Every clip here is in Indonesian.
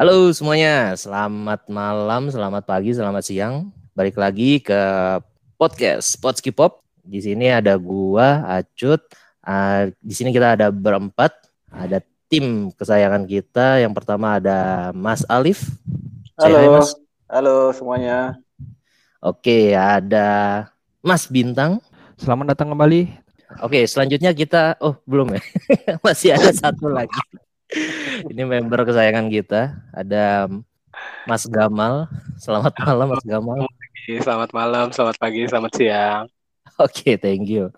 Halo semuanya, selamat malam, selamat pagi, selamat siang. Balik lagi ke podcast Potski Pop. Di sini ada gua, Acut. Uh, di sini kita ada berempat, ada tim kesayangan kita. Yang pertama ada Mas Alif. Halo, hai, Mas. halo semuanya. Oke, ada Mas Bintang. Selamat datang kembali. Oke, selanjutnya kita, oh belum ya, masih ada satu lagi. Ini member kesayangan kita. Ada Mas Gamal. Selamat malam Mas Gamal. Selamat malam, selamat pagi, selamat siang. Oke, okay, thank you.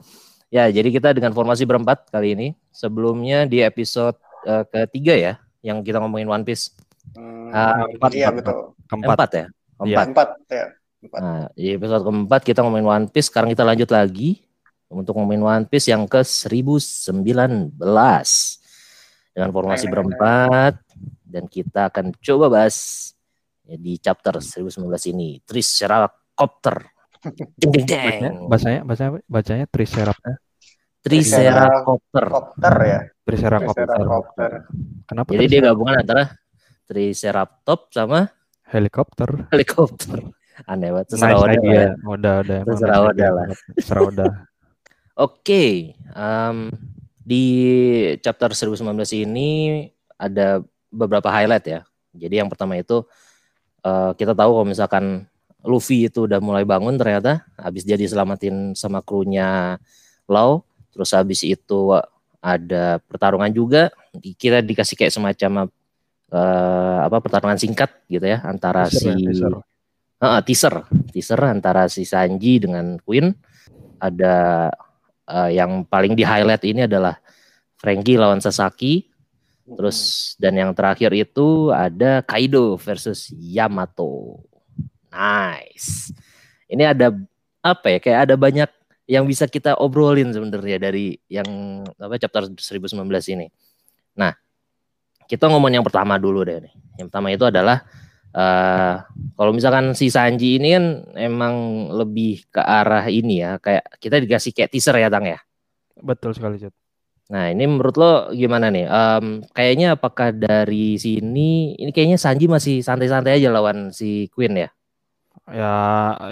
Ya, jadi kita dengan formasi berempat kali ini. Sebelumnya di episode uh, ketiga ya, yang kita ngomongin One Piece. Hmm, uh, empat, iya betul. Keempat, empat ya? Empat. Empat, ya. Empat. Nah, di episode keempat kita ngomongin One Piece. Sekarang kita lanjut lagi untuk ngomongin One Piece yang ke 1019 dengan formasi berempat dan kita akan coba bahas ya, di chapter 1019 ini Triceracopter. Ding ding ding. Bacanya bacanya bacanya Triceratops. Triceracopter. Triceracopter ya. Triceracopter. Triceracopter. Kenapa? Jadi dia gabungan antara Triceratops sama helikopter. Helikopter. Aneh banget. Terserah nice idea. Udah, udah. Terserah udah lah. Terserah udah. Oke, um, di chapter 1019 ini ada beberapa highlight ya. Jadi yang pertama itu uh, kita tahu kalau misalkan Luffy itu udah mulai bangun ternyata habis dia diselamatin sama krunya Law, terus habis itu ada pertarungan juga kita dikasih kayak semacam uh, apa pertarungan singkat gitu ya antara teaser, si ya, teaser. Uh, teaser teaser antara si Sanji dengan Queen ada uh, yang paling di highlight ini adalah Frankie lawan Sasaki. Terus dan yang terakhir itu ada Kaido versus Yamato. Nice. Ini ada apa ya? Kayak ada banyak yang bisa kita obrolin sebenarnya dari yang apa chapter 1019 ini. Nah, kita ngomong yang pertama dulu deh nih. Yang pertama itu adalah uh, kalau misalkan si Sanji ini kan emang lebih ke arah ini ya, kayak kita dikasih kayak teaser ya, Tang ya. Betul sekali, Jod. Nah, ini menurut lo gimana nih? Um, kayaknya apakah dari sini ini kayaknya Sanji masih santai-santai aja lawan si Queen ya? Ya,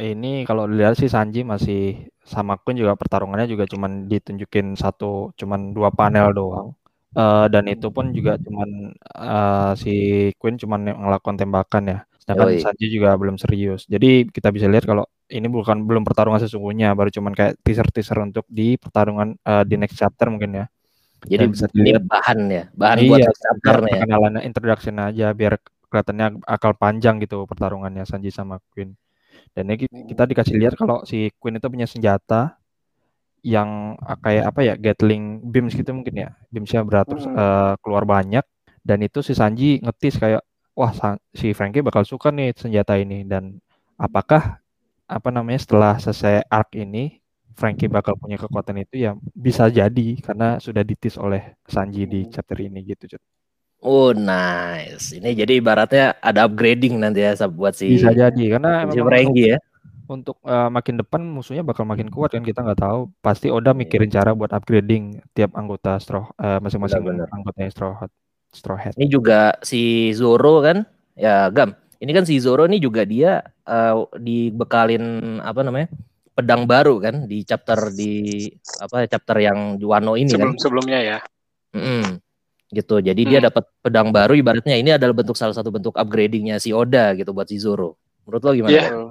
ini kalau dilihat sih Sanji masih sama Queen juga pertarungannya juga cuman ditunjukin satu cuman dua panel doang. Uh, dan itu pun juga cuman uh, si Queen cuman ngelakukan tembakan ya. Sedangkan Yoi. Sanji juga belum serius. Jadi kita bisa lihat kalau ini bukan belum pertarungan sesungguhnya, baru cuman kayak teaser-teaser untuk di pertarungan uh, di next chapter mungkin ya. Jadi Dan bisa dilihat bahan ya, bahan iya, buat chapter ya. Introduction aja biar kelihatannya akal panjang gitu pertarungannya Sanji sama Queen. Dan ini kita dikasih lihat kalau si Queen itu punya senjata yang kayak apa ya Gatling beams gitu mungkin ya beamsnya beratus hmm. uh, keluar banyak dan itu si Sanji ngetis kayak wah si Frankie bakal suka nih senjata ini dan apakah apa namanya setelah selesai arc ini Frankie bakal punya kekuatan itu ya bisa jadi karena sudah ditis oleh Sanji di hmm. chapter ini gitu Cut. Oh nice. Ini jadi ibaratnya ada upgrading nanti ya buat si Bisa jadi karena si Frankie ya untuk uh, makin depan musuhnya bakal makin kuat kan kita nggak tahu. Pasti Oda mikirin cara buat upgrading tiap anggota straw uh, masing-masing anggotanya straw hat, straw hat. Ini juga si Zoro kan? Ya, Gam. Ini kan si Zoro ini juga dia uh, dibekalin apa namanya? pedang baru kan di chapter di apa chapter yang Wano ini Sebelum, kan. Sebelumnya ya. Mm -hmm. Gitu. Jadi hmm. dia dapat pedang baru ibaratnya ini adalah bentuk salah satu bentuk upgradingnya si Oda gitu buat si Zoro. Menurut lo gimana? Yeah.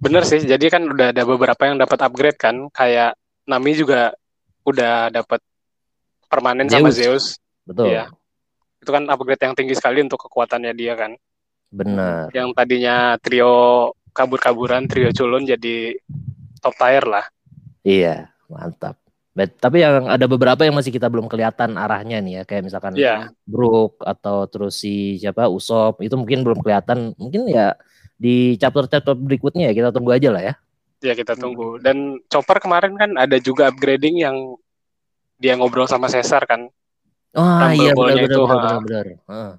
Bener sih, jadi kan udah ada beberapa yang dapat upgrade kan, kayak Nami juga udah dapat permanen Zeus. sama Zeus. Betul. Iya. Itu kan upgrade yang tinggi sekali untuk kekuatannya dia kan. Benar. Yang tadinya trio kabur-kaburan, trio culun jadi top tier lah. Iya, mantap. But, tapi yang ada beberapa yang masih kita belum kelihatan arahnya nih ya, kayak misalkan yeah. Brook atau terus si siapa Usop itu mungkin belum kelihatan. Mungkin ya di chapter-chapter berikutnya ya kita tunggu aja lah ya. Ya kita tunggu. Dan Chopper kemarin kan ada juga upgrading yang dia ngobrol sama Caesar kan. Oh iya benar benar benar benar. Uh.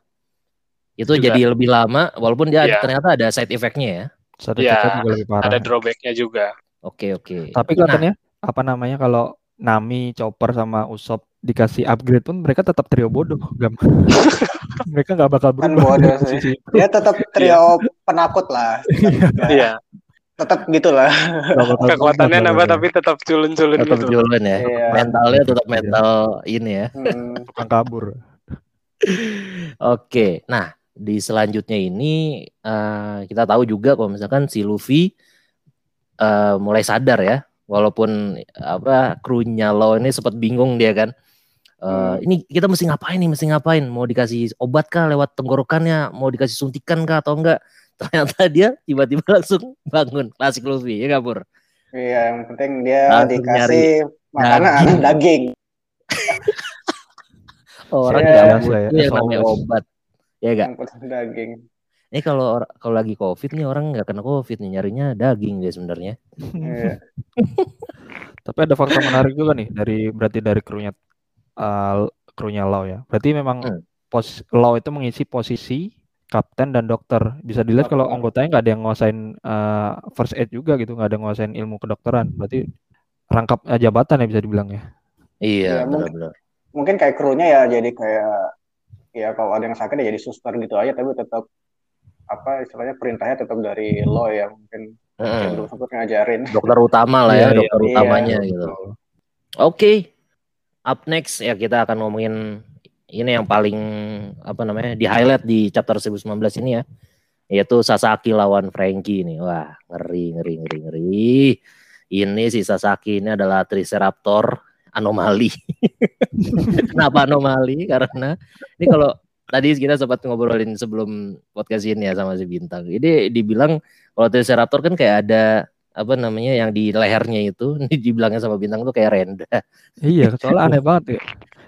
Itu juga. jadi lebih lama walaupun dia yeah. ternyata ada side effect-nya ya. Side effect ya, juga lebih parah. Ada drawback-nya juga. Oke oke. Tapi katanya nah. apa namanya kalau Nami, Chopper sama Usop dikasih upgrade pun mereka tetap trio bodoh gam mereka nggak bakal Kan berubah bodoh sih. Dia tetap trio penakut lah. Iya, Tetap gitulah. Kekuatannya nambah tapi tetap culun-culun tetap gitu. jualan ya. Iya. Mentalnya tetap mental ini ya. Hmm. tukang kabur Oke, nah di selanjutnya ini eh, kita tahu juga kalau misalkan si Luffy eh, mulai sadar ya, walaupun apa krunya lo ini sempat bingung dia kan. Eh, Hmm. Ini kita mesti ngapain nih? Mesti ngapain? Mau dikasih obat kah lewat tenggorokannya? Mau dikasih suntikan kah atau enggak? Ternyata dia tiba-tiba langsung bangun. Klasik Luffy ya nggak, Pur? Iya, yang penting dia Langsung dikasih makanan daging. daging. Oh, orang Iya. nggak Biasa ya, butuh yang namanya SOS. obat. Ya enggak? Daging. Ini kalau kalau lagi covid nih orang nggak kena covid nih nyarinya daging dia sebenarnya. Iya. Tapi ada fakta menarik juga nih dari berarti dari krunya uh, krunya Lau ya. Berarti memang Hmm. pos Lau itu mengisi posisi kapten dan dokter. Bisa dilihat kalau anggotanya nggak ada yang nguasain uh, first aid juga gitu, nggak ada yang nguasain ilmu kedokteran. Berarti rangkap uh, jabatan ya bisa dibilang ya. Iya, Iya, mungkin- benar-benar. Mungkin kayak krunya ya jadi kayak ya kalau ada yang sakit ya jadi suster gitu aja tapi tetap apa istilahnya perintahnya tetap dari lo ya mungkin sempat ngajarin. Dokter utama lah ya, Iya, iya, dokter iya. utamanya Iya, gitu. Oke. Up next ya kita akan ngomongin ini yang paling apa namanya di highlight di chapter 1019 ini ya. Yaitu Sasaki lawan Frankie ini. Wah, ngeri ngeri ngeri ngeri. Ini si Sasaki ini adalah Triceraptor anomali. Kenapa anomali? Karena ini kalau tadi kita sempat ngobrolin sebelum podcast ini ya sama si Bintang. Ini dibilang kalau Triceraptor kan kayak ada apa namanya yang di lehernya itu ini dibilangnya sama Bintang tuh kayak renda. Iya, soalnya aneh banget ya.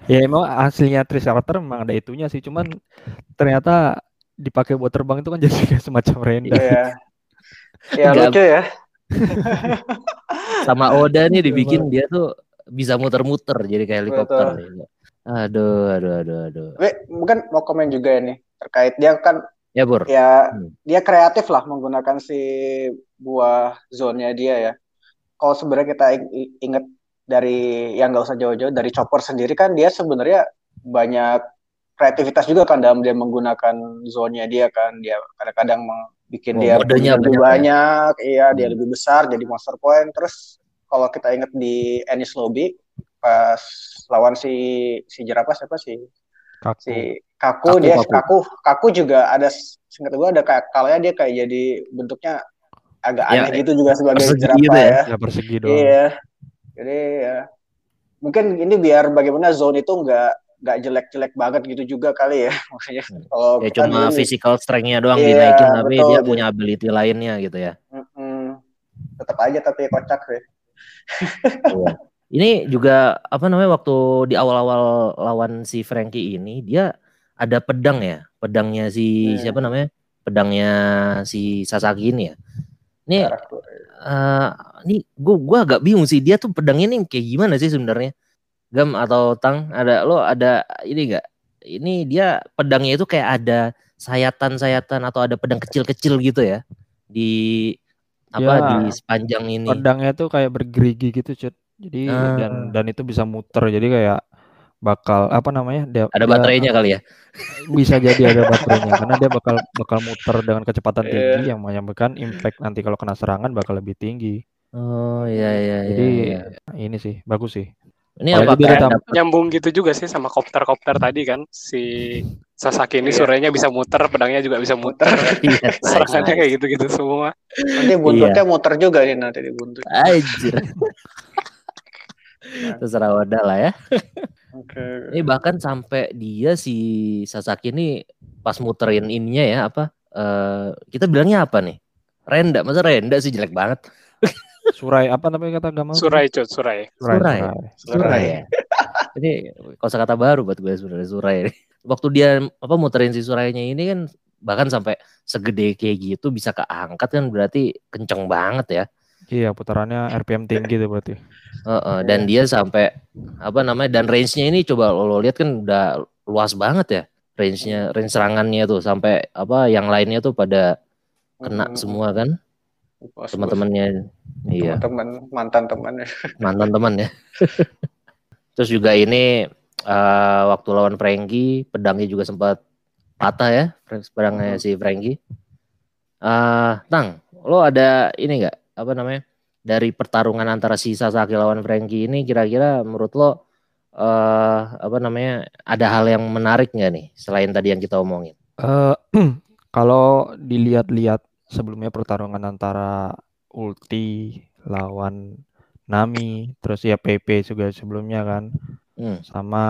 Ya emang hasilnya Triceratops memang ada itunya sih, cuman ternyata dipakai buat terbang itu kan jadi kayak semacam renda. Iya. Ya lucu ya. Sama Oda nih dibikin dia tuh bisa muter-muter jadi kayak helikopter. nih. Aduh, aduh, aduh, aduh. Tapi mungkin mau komen juga nih terkait dia kan Ya, Bur. ya Hmm. dia kreatif lah menggunakan si buah zonnya dia ya. Kalau sebenarnya kita ing- ing- ingat dari yang nggak usah jauh-jauh dari Chopper sendiri kan dia sebenarnya banyak kreativitas juga kan dalam dia menggunakan zonnya dia kan dia kadang-kadang bikin Oh, dia lebih banyak ya? banyak, iya dia Hmm. lebih besar jadi monster point terus kalau kita ingat di Ennis Lobby pas lawan si si jerapah siapa sih Kaku. si kaku, Kaku, dia kaku. kaku. kaku juga ada singkat gue ada kayak kalanya dia kayak jadi bentuknya agak Ya, aneh gitu juga sebagai jerapah gitu ya. ya. Persegi doang. Iya. Jadi ya mungkin ini biar bagaimana zone itu nggak nggak jelek-jelek banget gitu juga kali ya maksudnya Hmm. kalau Ya cuma dulu- physical strength-nya doang Iya, dinaikin tapi betul. dia punya ability lainnya gitu ya. Mm-mm. tetap aja tapi kocak sih. Iya. Ini juga apa namanya waktu di awal-awal lawan si Frankie ini dia ada pedang ya, pedangnya si Hmm. siapa namanya? Pedangnya si Sasaki ini ya. Ini eh ini gua gua agak bingung sih dia tuh pedangnya ini kayak gimana sih sebenarnya? Gam atau Tang ada lo ada ini enggak? Ini dia pedangnya itu kayak ada sayatan-sayatan atau ada pedang kecil-kecil gitu ya di apa Ya. di sepanjang ini. Pedangnya tuh kayak bergerigi gitu, Cut. Jadi Ah. dan dan itu bisa muter. Jadi kayak bakal apa namanya? Dia, Ada dia baterainya kali ya. bisa jadi ada baterainya karena dia bakal bakal muter dengan kecepatan Iya. tinggi yang menyebabkan impact nanti kalau kena serangan bakal lebih tinggi. Oh iya iya iya. Jadi iya. ini sih bagus sih. Ini ditambah- Nyambung gitu juga sih sama kopter-kopter tadi kan. Si Sasaki ini Iya. surenya bisa muter, pedangnya juga bisa muter. Iya, Serangannya nice. kayak gitu-gitu semua. Nanti buntutnya muter juga nih nanti di buntut. Anjir. Terserah Oda lah ya. Oke. Ini bahkan sampai dia si Sasaki ini pas muterin ininya ya apa? eh kita bilangnya apa nih? Renda, masa renda sih jelek banget. Surai apa namanya kata Gamal? Surai cut, surai. Surai. Surai. surai. Surai ya. Ini kosakata baru buat gue sebenarnya Surai. Waktu dia apa muterin si Surainya ini kan bahkan sampai segede kayak gitu bisa keangkat kan berarti kenceng banget ya. Iya, putarannya RPM tinggi tuh berarti. Heeh, dan dia sampai apa namanya dan range-nya ini coba lo, lo lihat kan udah luas banget ya range-nya range serangannya tuh sampai apa yang lainnya tuh pada kena semua kan teman-temannya iya Teman-teman mantan teman. mantan teman ya terus juga ini uh, waktu lawan Frankie pedangnya juga sempat patah ya pedangnya hmm. si Frankie. Uh, Tang, lo ada ini nggak apa namanya dari pertarungan antara si Sasaki lawan Frankie ini kira-kira menurut lo uh, apa namanya ada hal yang menarik nggak nih selain tadi yang kita omongin? Uh, kalau dilihat-lihat sebelumnya pertarungan antara Ulti lawan Nami, terus ya PP juga sebelumnya kan, hmm. sama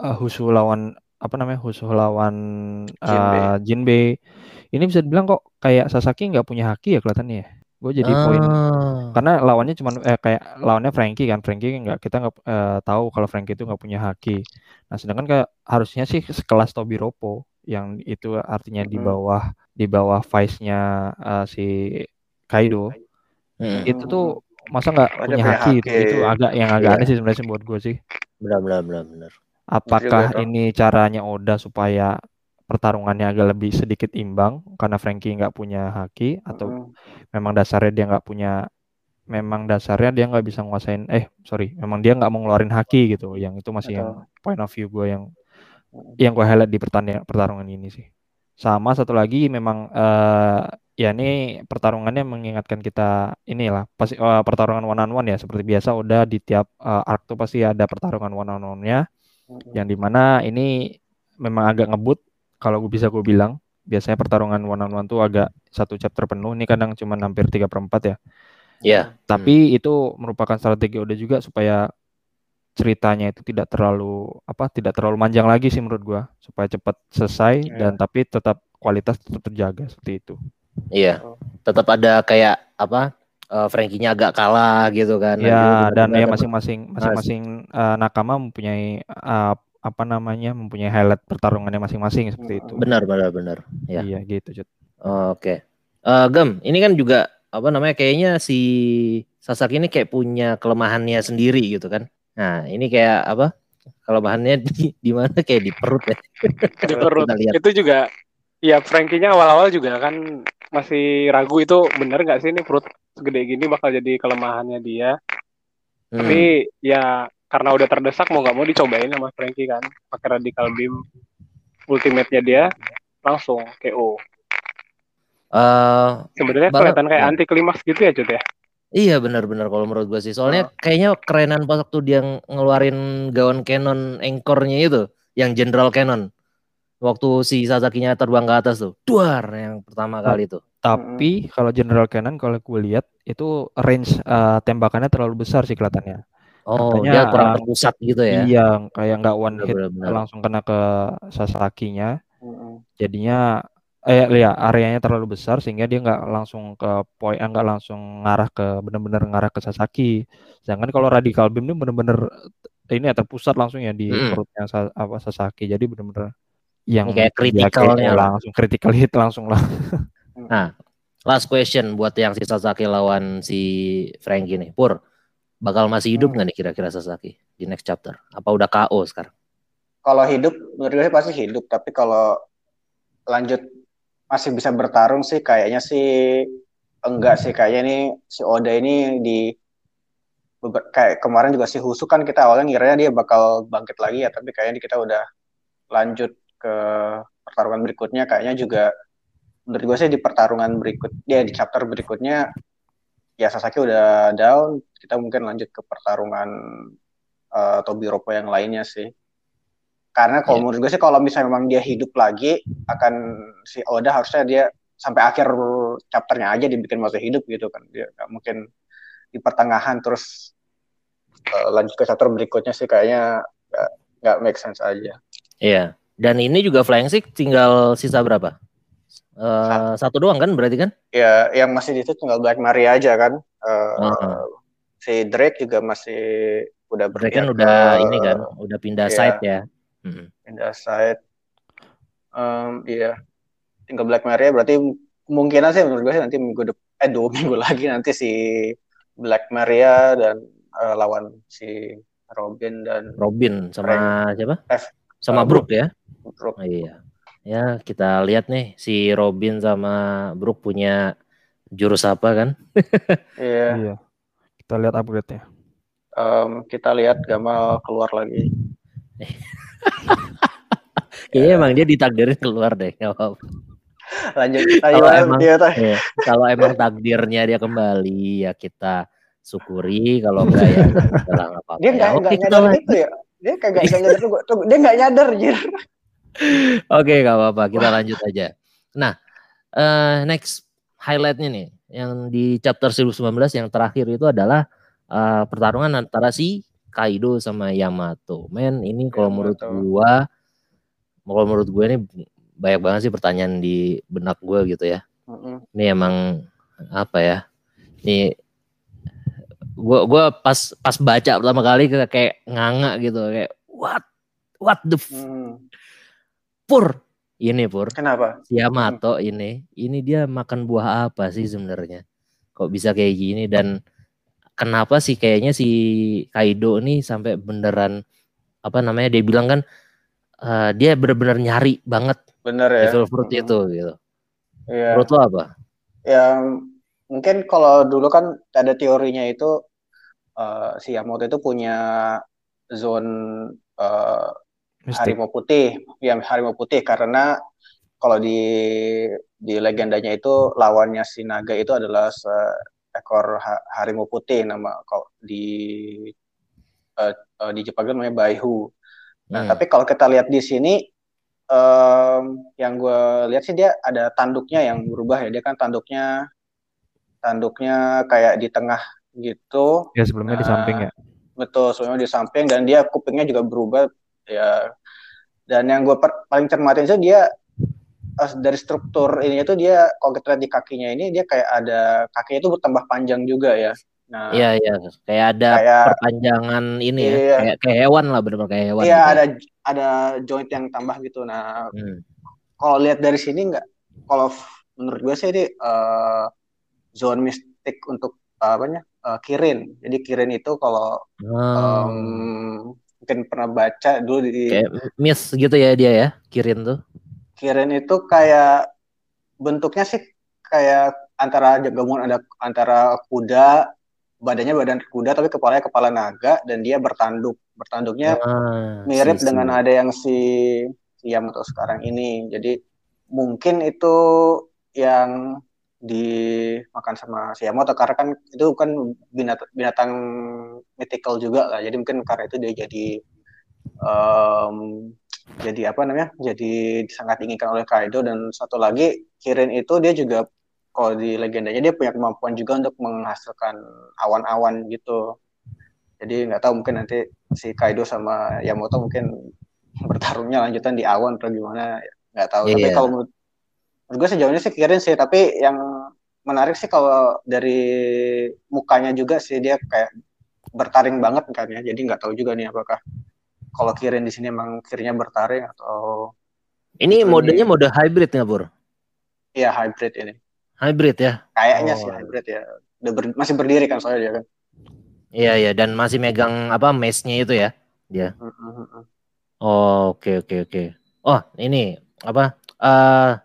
uh, Husu lawan apa namanya Husu lawan uh, Jinbe. Ini bisa dibilang kok kayak Sasaki nggak punya haki ya kelihatannya ya. Gue jadi ah. poin karena lawannya cuma eh, kayak lawannya Frankie kan. Frankie nggak kita nggak eh, tahu kalau Frankie itu nggak punya haki. Nah sedangkan kayak harusnya sih sekelas Tobi Ropo yang itu artinya di bawah di bawah vice-nya uh, si Kaido. Hmm. Itu tuh masa nggak punya haki, haki. Itu, itu agak yang agak yeah. aneh sih sebenarnya buat gue sih. Benar benar benar benar. Apakah ini caranya Oda supaya pertarungannya agak lebih sedikit imbang karena Frankie nggak punya haki atau mm. memang dasarnya dia nggak punya memang dasarnya dia nggak bisa nguasain eh sorry memang dia nggak mau ngeluarin haki gitu. Yang itu masih yang point of view gue yang yang gue highlight di pertandingan pertarungan ini sih. Sama satu lagi memang uh, ya ini pertarungannya mengingatkan kita inilah pasti uh, pertarungan one on one ya. Seperti biasa udah di tiap uh, arc tuh pasti ada pertarungan one on one-nya mm-hmm. yang di mana ini memang agak ngebut kalau gue bisa gue bilang biasanya pertarungan one on one tuh agak satu chapter penuh ini kadang cuma hampir tiga perempat ya. Iya. Yeah. Tapi hmm. itu merupakan strategi udah juga supaya ceritanya itu tidak terlalu apa tidak terlalu manjang lagi sih menurut gua supaya cepat selesai yeah. dan tapi tetap kualitas tetap terjaga seperti itu. Iya. Tetap ada kayak apa uh, Frankie-nya agak kalah gitu kan. Iya, dan ya masing-masing masing-masing uh, nakama mempunyai uh, apa namanya mempunyai highlight pertarungannya masing-masing seperti itu. Benar, benar, benar. Ya. Iya, gitu, Cut. Oh, Oke. Okay. Uh, Gem, ini kan juga apa namanya kayaknya si Sasaki ini kayak punya kelemahannya sendiri gitu kan. Nah, ini kayak apa? Kelemahannya di, di mana kayak di perut ya. Di perut. Itu juga ya Frankie-nya awal-awal juga kan masih ragu itu bener nggak sih ini perut segede gini bakal jadi kelemahannya dia. Hmm. Tapi ya karena udah terdesak mau nggak mau dicobain sama Frankie kan pakai radical beam ultimate-nya dia langsung KO. Uh, Sebenarnya kelihatan kayak ya. anti klimaks gitu ya Cut ya. Iya benar-benar kalau menurut gue sih. Soalnya oh. kayaknya kerenan pas waktu dia ngeluarin gaun Canon anchornya itu, yang General Canon. Waktu si Sasaki-nya terbang ke atas tuh, duar yang pertama kali tuh. Tapi kalau General Canon kalau gue lihat itu range uh, tembakannya terlalu besar sih kelihatannya. Oh, Katanya, dia kurang terpusat gitu ya? Iya, kayak nggak one hit bener, bener. langsung kena ke Sasaki-nya. Jadinya eh ya areanya terlalu besar sehingga dia nggak langsung ke poin eh, nggak langsung ngarah ke benar-benar ngarah ke Sasaki. Sedangkan kalau radical beam ini benar-benar ini ya terpusat langsung ya di hmm. perutnya apa Sasaki. Jadi benar-benar yang kayak kritikalnya langsung critical hit langsung lah. nah, last question buat yang si Sasaki lawan si Frank ini. Pur, bakal masih hidup nggak hmm. nih kira-kira Sasaki di next chapter? Apa udah KO sekarang? Kalau hidup, menurut gue pasti hidup. Tapi kalau lanjut masih bisa bertarung sih kayaknya sih enggak sih kayaknya ini si Oda ini di kayak kemarin juga si Husu kan kita awalnya ngiranya dia bakal bangkit lagi ya tapi kayaknya kita udah lanjut ke pertarungan berikutnya kayaknya juga menurut gue sih di pertarungan berikut dia di chapter berikutnya ya Sasaki udah down kita mungkin lanjut ke pertarungan uh, Tobi Roppo yang lainnya sih karena kalau yeah. menurut gue sih kalau misalnya memang dia hidup lagi akan si Oda harusnya dia sampai akhir chapternya aja dibikin masih hidup gitu kan. Dia gak mungkin di pertengahan terus uh, lanjut ke chapter berikutnya sih kayaknya gak, gak make sense aja. Iya. Yeah. Dan ini juga Flying Six tinggal sisa berapa? Uh, satu. doang kan berarti kan? Ya, yang masih di itu tinggal Black Maria aja kan. Uh, uh -huh. Si Drake juga masih udah Drake kan udah ini kan, udah pindah yeah. side ya. Hmm. Pindah side. Um, iya. Tinggal Black Maria berarti kemungkinan sih menurut gue sih nanti minggu depan eh dua minggu lagi nanti si Black Maria dan uh, lawan si Robin dan Robin sama Frank. siapa? F. Sama uh, Brook ya. Brook. Oh, iya. Ya, kita lihat nih si Robin sama Brook punya jurus apa kan? iya. iya. Kita lihat upgrade-nya. Um, kita lihat Gamal keluar lagi. Kayaknya emang dia ditakdirin keluar deh. apa Lanjut. Kalau emang, ya, kalau emang takdirnya dia kembali ya kita syukuri. Kalau enggak ya enggak apa-apa. Dia enggak ya, enggak nyadar itu ya. Dia kagak nyadar tuh. Dia enggak nyadar, Jir. Oke, enggak apa-apa. Kita lanjut aja. Nah, uh, next highlightnya nih yang di chapter 1019 yang terakhir itu adalah uh, pertarungan antara si Kaido sama Yamato. Men, ini kalau menurut gua kalau menurut gue ini banyak banget sih pertanyaan di benak gue gitu ya. Uh-uh. Ini emang apa ya? Ini gua gua pas pas baca pertama kali kayak nganga gitu kayak what what the f-. pur. Ini pur. Kenapa? Si Yamato hmm. ini ini dia makan buah apa sih sebenarnya? Kok bisa kayak gini? Dan kenapa sih kayaknya si Kaido nih sampai beneran apa namanya dia bilang kan uh, dia bener-bener nyari banget bener ya? devil fruit hmm. itu gitu. Yeah. menurut lo apa? Ya mungkin kalau dulu kan ada teorinya itu uh, si Yamato itu punya zone uh, harimau putih, yang harimau putih karena kalau di di legendanya itu lawannya si naga itu adalah seekor harimau putih nama kalau di uh, uh, di Jepang namanya Baihu. Nah, hmm. tapi kalau kita lihat di sini um, yang gue lihat sih dia ada tanduknya yang berubah ya. Dia kan tanduknya tanduknya kayak di tengah gitu. Ya sebelumnya nah, di samping ya. Betul, sebelumnya di samping dan dia kupingnya juga berubah ya. Dan yang gue paling cermatin itu dia dari struktur ini itu dia kalau kita lihat di kakinya ini dia kayak ada kakinya itu bertambah panjang juga ya. Nah, iya iya kayak ada kayak, perpanjangan ini ya, iya, ya, kayak kayak hewan lah benar kayak hewan. Iya gitu. ada ada joint yang tambah gitu. Nah, hmm. kalau lihat dari sini nggak, kalau menurut gue sih ini uh, zone mistik untuk uh, apanya uh, Kirin. Jadi Kirin itu kalau oh. um, mungkin pernah baca dulu di kayak miss gitu ya dia ya Kirin tuh. Kirin itu kayak bentuknya sih kayak antara gabungan ada antara kuda badannya badan kuda tapi kepalanya kepala naga dan dia bertanduk. Bertanduknya ah, mirip si, dengan ada yang si Siam atau sekarang ini. Jadi mungkin itu yang dimakan sama si Yamato karena kan itu kan binatang, binatang mythical juga lah jadi mungkin karena itu dia jadi um, jadi apa namanya jadi sangat diinginkan oleh Kaido dan satu lagi Kirin itu dia juga kalau di legendanya dia punya kemampuan juga untuk menghasilkan awan-awan gitu jadi nggak tahu mungkin nanti si Kaido sama Yamato mungkin bertarungnya lanjutan di awan atau gimana nggak tahu yeah. tapi iya. kalau menurut, gue sejauh ini sih kirim sih tapi yang menarik sih kalau dari mukanya juga sih dia kayak bertaring banget kan ya jadi nggak tahu juga nih apakah kalau kirim di sini emang kirinya bertaring atau ini modenya mode hybrid nggak Pur? Iya hybrid ini Hybrid ya? Kayaknya oh. sih hybrid ya. Udah ber, masih berdiri kan soalnya dia kan. Iya iya dan masih megang apa mesnya itu ya dia. Oh, oke oke oke. Oh ini apa? Uh,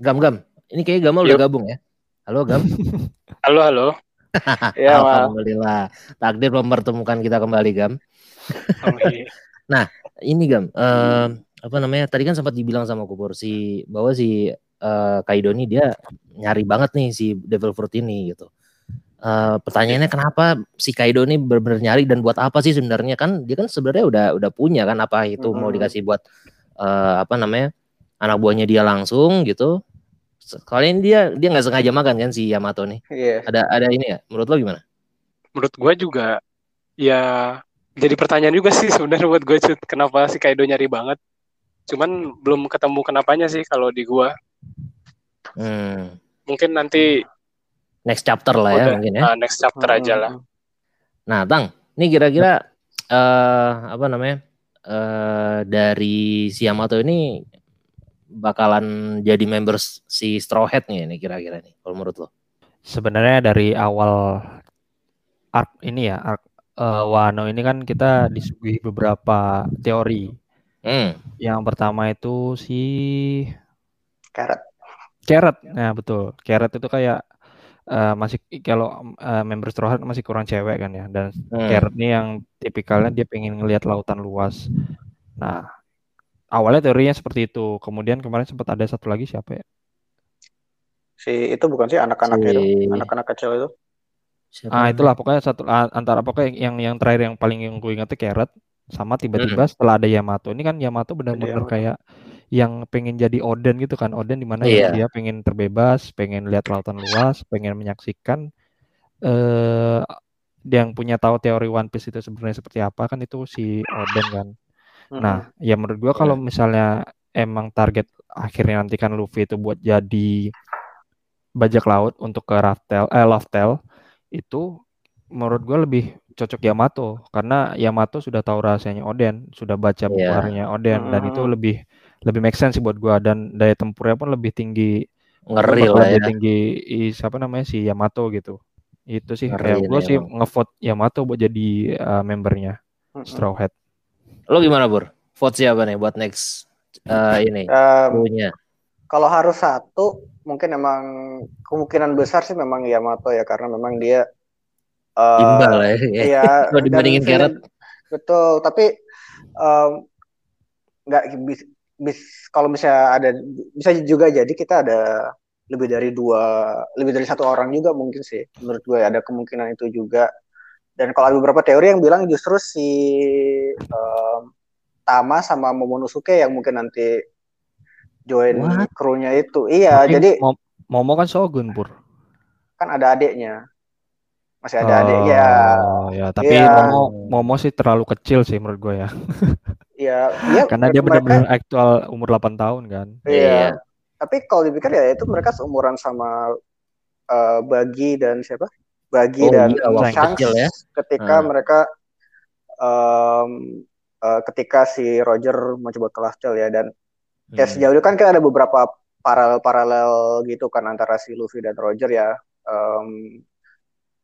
gam gam. Ini kayak Gamal udah gabung ya. Halo Gam. halo halo. ya, Alhamdulillah. Takdir mempertemukan kita kembali Gam. Iya. nah ini Gam. Uh, apa namanya? Tadi kan sempat dibilang sama Kupur si bahwa si uh, Kaido ini dia nyari banget nih si Devil Fruit ini gitu. Uh, pertanyaannya kenapa si Kaido ini benar-benar nyari dan buat apa sih sebenarnya kan dia kan sebenarnya udah udah punya kan apa itu mm -hmm. mau dikasih buat uh, apa namanya anak buahnya dia langsung gitu. Ini dia dia nggak sengaja makan kan si Yamato nih. Yeah. Ada ada ini ya. Menurut lo gimana? Menurut gue juga ya jadi pertanyaan juga sih sebenarnya buat gue kenapa si Kaido nyari banget. Cuman belum ketemu kenapanya sih kalau di gua. Hmm. Mungkin nanti next chapter lah ya mungkin ya. Uh, next chapter hmm. aja lah. Nah, Tang, ini kira-kira uh, apa namanya? Uh, dari si Yamato ini bakalan jadi members si Straw Hat nih ini kira-kira nih kalau menurut lo? Sebenarnya dari awal arc ini ya, arc uh, Wano ini kan kita disuguhi beberapa teori. Hmm. Yang pertama itu si Carrot. Carrot, nah betul. Carrot itu kayak uh, masih kalau uh, member Straw Hat masih kurang cewek kan ya. Dan hmm. Carrot ini yang tipikalnya dia pengen ngelihat lautan luas. Nah, awalnya teorinya seperti itu. Kemudian kemarin sempat ada satu lagi siapa ya? Si itu bukan sih anak-anak si... itu, anak-anak kecil itu. Siapa ah, itulah pokoknya satu antara pokoknya yang yang terakhir yang paling yang gue ingat Carrot sama tiba-tiba hmm. setelah ada Yamato. Ini kan Yamato benar-benar kayak yang pengen jadi Oden gitu kan. Oden di mana yeah. dia pengen terbebas, pengen lihat lautan luas, pengen menyaksikan eh yang punya tahu teori One Piece itu sebenarnya seperti apa kan itu si Oden kan. Nah, ya menurut gua kalau yeah. misalnya emang target akhirnya nanti kan Luffy itu buat jadi bajak laut untuk ke Raftel eh Loftel itu menurut gue lebih cocok Yamato karena Yamato sudah tahu rahasianya Oden, sudah baca buku yeah. Oden dan itu lebih lebih make sense sih buat gue dan daya tempurnya pun lebih tinggi ngeri lah ya. tinggi siapa namanya si Yamato gitu. Itu sih kayak gue sih ngevote Yamato buat jadi uh, membernya Straw Hat. Lo gimana Bur? Vote siapa nih buat next uh, ini? Um, kalau harus satu, mungkin emang kemungkinan besar sih memang Yamato ya karena memang dia uh, imbal ya. Iya. Kalau dibandingin Carrot. Betul, tapi nggak um, bis, bis kalau misalnya ada bisa juga jadi kita ada lebih dari dua lebih dari satu orang juga mungkin sih menurut gue ada kemungkinan itu juga dan kalau ada beberapa teori yang bilang justru si um, Tama sama Momonosuke yang mungkin nanti join krunya itu. Iya, Tapi jadi Momo kan Shogun, Pur. Kan ada adiknya. Masih ada oh, adiknya. ya, tapi ya. Momo Momo sih terlalu kecil sih menurut gue ya. Iya, iya. Karena dia benar-benar aktual umur 8 tahun kan. Iya. iya. Tapi kalau dipikir ya itu mereka seumuran sama uh, Bagi dan siapa? Bagi oh, dan iya, Shanks ya. ketika hmm. mereka um, uh, ketika si Roger mencoba ke ya dan hmm. ya sejauh itu kan kita ada beberapa paralel-paralel gitu kan antara si Luffy dan Roger ya um,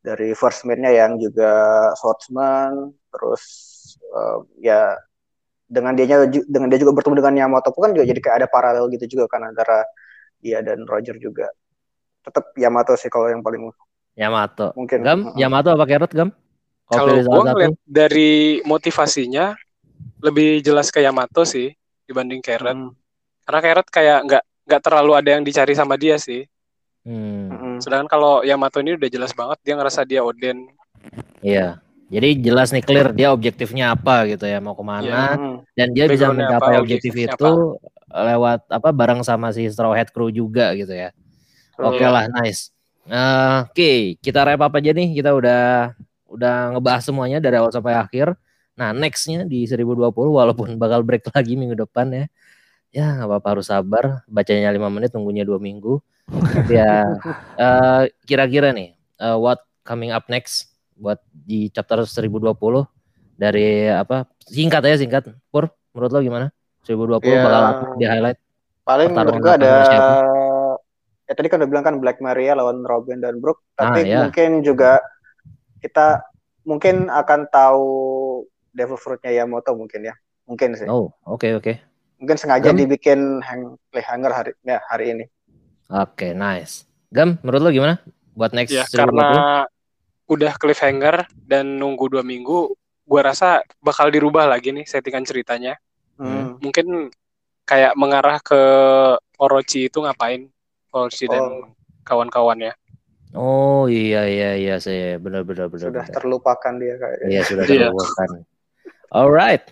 dari first mate-nya yang juga swordsman terus uh, ya dengan dia dengan dia juga bertemu dengan Yamato pun kan juga jadi kayak ada paralel gitu juga kan antara dia dan Roger juga tetap Yamato sih kalau yang paling Yamato. Mungkin. Gam, Yamato apa Carrot Gam? Kalau gue ngeliat dari motivasinya lebih jelas ke Yamato sih dibanding Carrot. Hmm. Karena Carrot kayak nggak nggak terlalu ada yang dicari sama dia sih. Hmm. hmm. Sedangkan kalau Yamato ini udah jelas banget dia ngerasa dia Oden. Iya. Jadi jelas nih clear dia objektifnya apa gitu ya mau ke mana yeah. Hmm. dan dia bisa mencapai apa, objektif itu apa? lewat apa bareng sama si Straw Hat Crew juga gitu ya. Oke okay lah nice. Uh, Oke, okay, kita wrap up aja nih. Kita udah udah ngebahas semuanya dari awal sampai akhir. Nah, nextnya di 2020 walaupun bakal break lagi minggu depan ya. Ya, nggak apa-apa harus sabar. Bacanya lima menit, tunggunya dua minggu. ya, uh, kira-kira nih, uh, what coming up next buat di chapter 2020 dari apa? Singkat ya, singkat. Pur, menurut lo gimana? 2020 ya, bakal di highlight. Paling menurut gue ada ya tadi kan udah bilang kan Black Maria lawan Robin dan Brook. Tapi ah, ya. mungkin juga kita mungkin akan tahu Devil Fruitnya Yamato mungkin ya. Mungkin sih. Oh oke okay, oke. Okay. mungkin sengaja Gam? dibikin hang cliffhanger hari ya hari ini. Oke okay, nice. Gam menurut lo gimana? Buat next ya, karena udah cliffhanger dan nunggu dua minggu gua rasa bakal dirubah lagi nih settingan ceritanya. Hmm. mungkin kayak mengarah ke Orochi itu ngapain Polsi oh. dan kawan-kawannya. Oh iya iya iya saya benar benar benar. Sudah benar. terlupakan dia kayaknya. Iya sudah iya. terlupakan. Alright,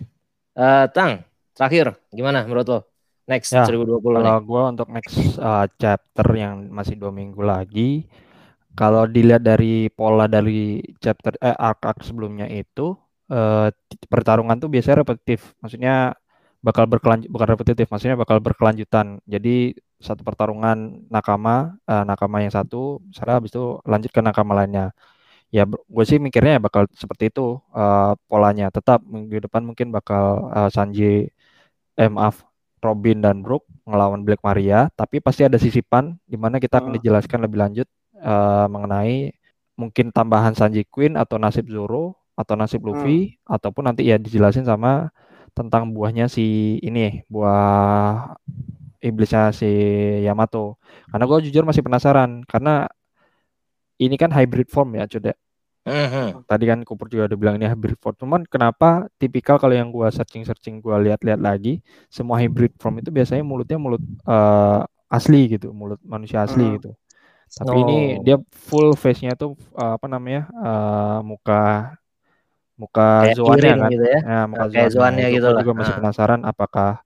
uh, Tang terakhir gimana menurut lo? Next ya, 2020 Kalau gue untuk next uh, chapter yang masih dua minggu lagi, kalau dilihat dari pola dari chapter eh arc arc sebelumnya itu uh, pertarungan tuh biasanya repetitif, maksudnya bakal berkelanjut bukan repetitif, maksudnya bakal berkelanjutan. Jadi satu pertarungan nakama uh, nakama yang satu misalnya habis itu lanjut ke nakama lainnya ya gue sih mikirnya ya bakal seperti itu uh, polanya tetap minggu depan mungkin bakal uh, Sanji eh maaf Robin dan Brook ngelawan Black Maria tapi pasti ada sisipan di mana kita akan hmm. dijelaskan lebih lanjut uh, mengenai mungkin tambahan Sanji Queen atau nasib Zoro atau nasib Luffy hmm. ataupun nanti ya dijelasin sama tentang buahnya si ini buah iblisnya si Yamato. Karena gue jujur masih penasaran karena ini kan hybrid form ya, cude. Mm-hmm. Tadi kan Cooper juga udah bilang ini hybrid form. Cuman kenapa tipikal kalau yang gua searching-searching gua lihat-lihat lagi, semua hybrid form itu biasanya mulutnya mulut uh, asli gitu, mulut manusia asli hmm. gitu. Tapi oh. ini dia full face-nya tuh uh, apa namanya? Uh, muka muka zoannya kan. Gitu ya? ya muka kayak zoannya gitu lah. juga masih nah. penasaran apakah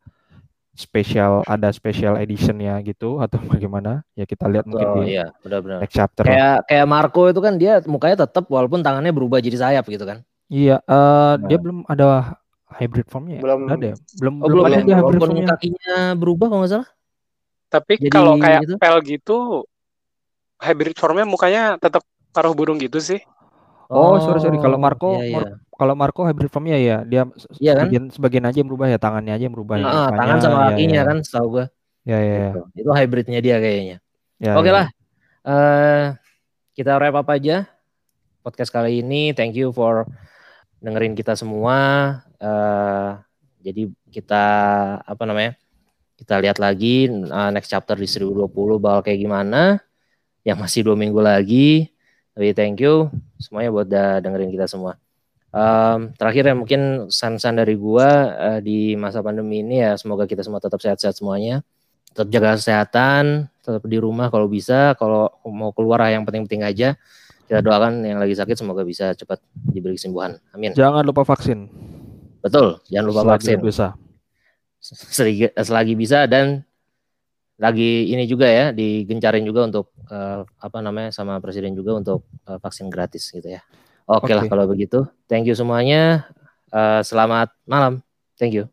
spesial ada special editionnya gitu atau bagaimana ya kita lihat mungkin oh, di iya, benar -benar. next chapter kayak kayak Marco itu kan dia mukanya tetap walaupun tangannya berubah jadi sayap gitu kan iya uh, nah. dia belum ada hybrid formnya ya? belum ada ya? belum oh, belum, ada dia hybrid formnya kakinya berubah kalau nggak salah tapi jadi, kalau kayak gitu? pel gitu hybrid formnya mukanya tetap paruh burung gitu sih oh, oh sorry sorry kalau Marco iya, iya kalau Marco hybrid formnya ya dia iya kan? sebagian, sebagian aja yang berubah ya tangannya aja yang berubah nah, ya, tangan sama iya, kakinya ya, ya. kan setahu gua. Ya ya, gitu. itu hybridnya dia kayaknya. Ya, oke okay ya. lah. Uh, kita wrap up aja podcast kali ini. Thank you for dengerin kita semua. Uh, jadi kita apa namanya kita lihat lagi uh, next chapter di 2020 bakal kayak gimana. Yang masih dua minggu lagi. Tapi thank you semuanya buat dengerin kita semua Um, terakhir ya mungkin san-san dari gua uh, di masa pandemi ini ya semoga kita semua tetap sehat-sehat semuanya. Tetap jaga kesehatan, tetap di rumah kalau bisa. Kalau mau keluar yang penting-penting aja. Kita doakan yang lagi sakit semoga bisa cepat diberi kesembuhan. Amin. Jangan lupa vaksin. Betul, jangan lupa selagi vaksin. Bisa. Selagi, selagi bisa dan lagi ini juga ya digencarin juga untuk uh, apa namanya sama presiden juga untuk uh, vaksin gratis gitu ya. Oke okay okay. lah kalau begitu. Thank you semuanya. Uh, selamat malam. Thank you.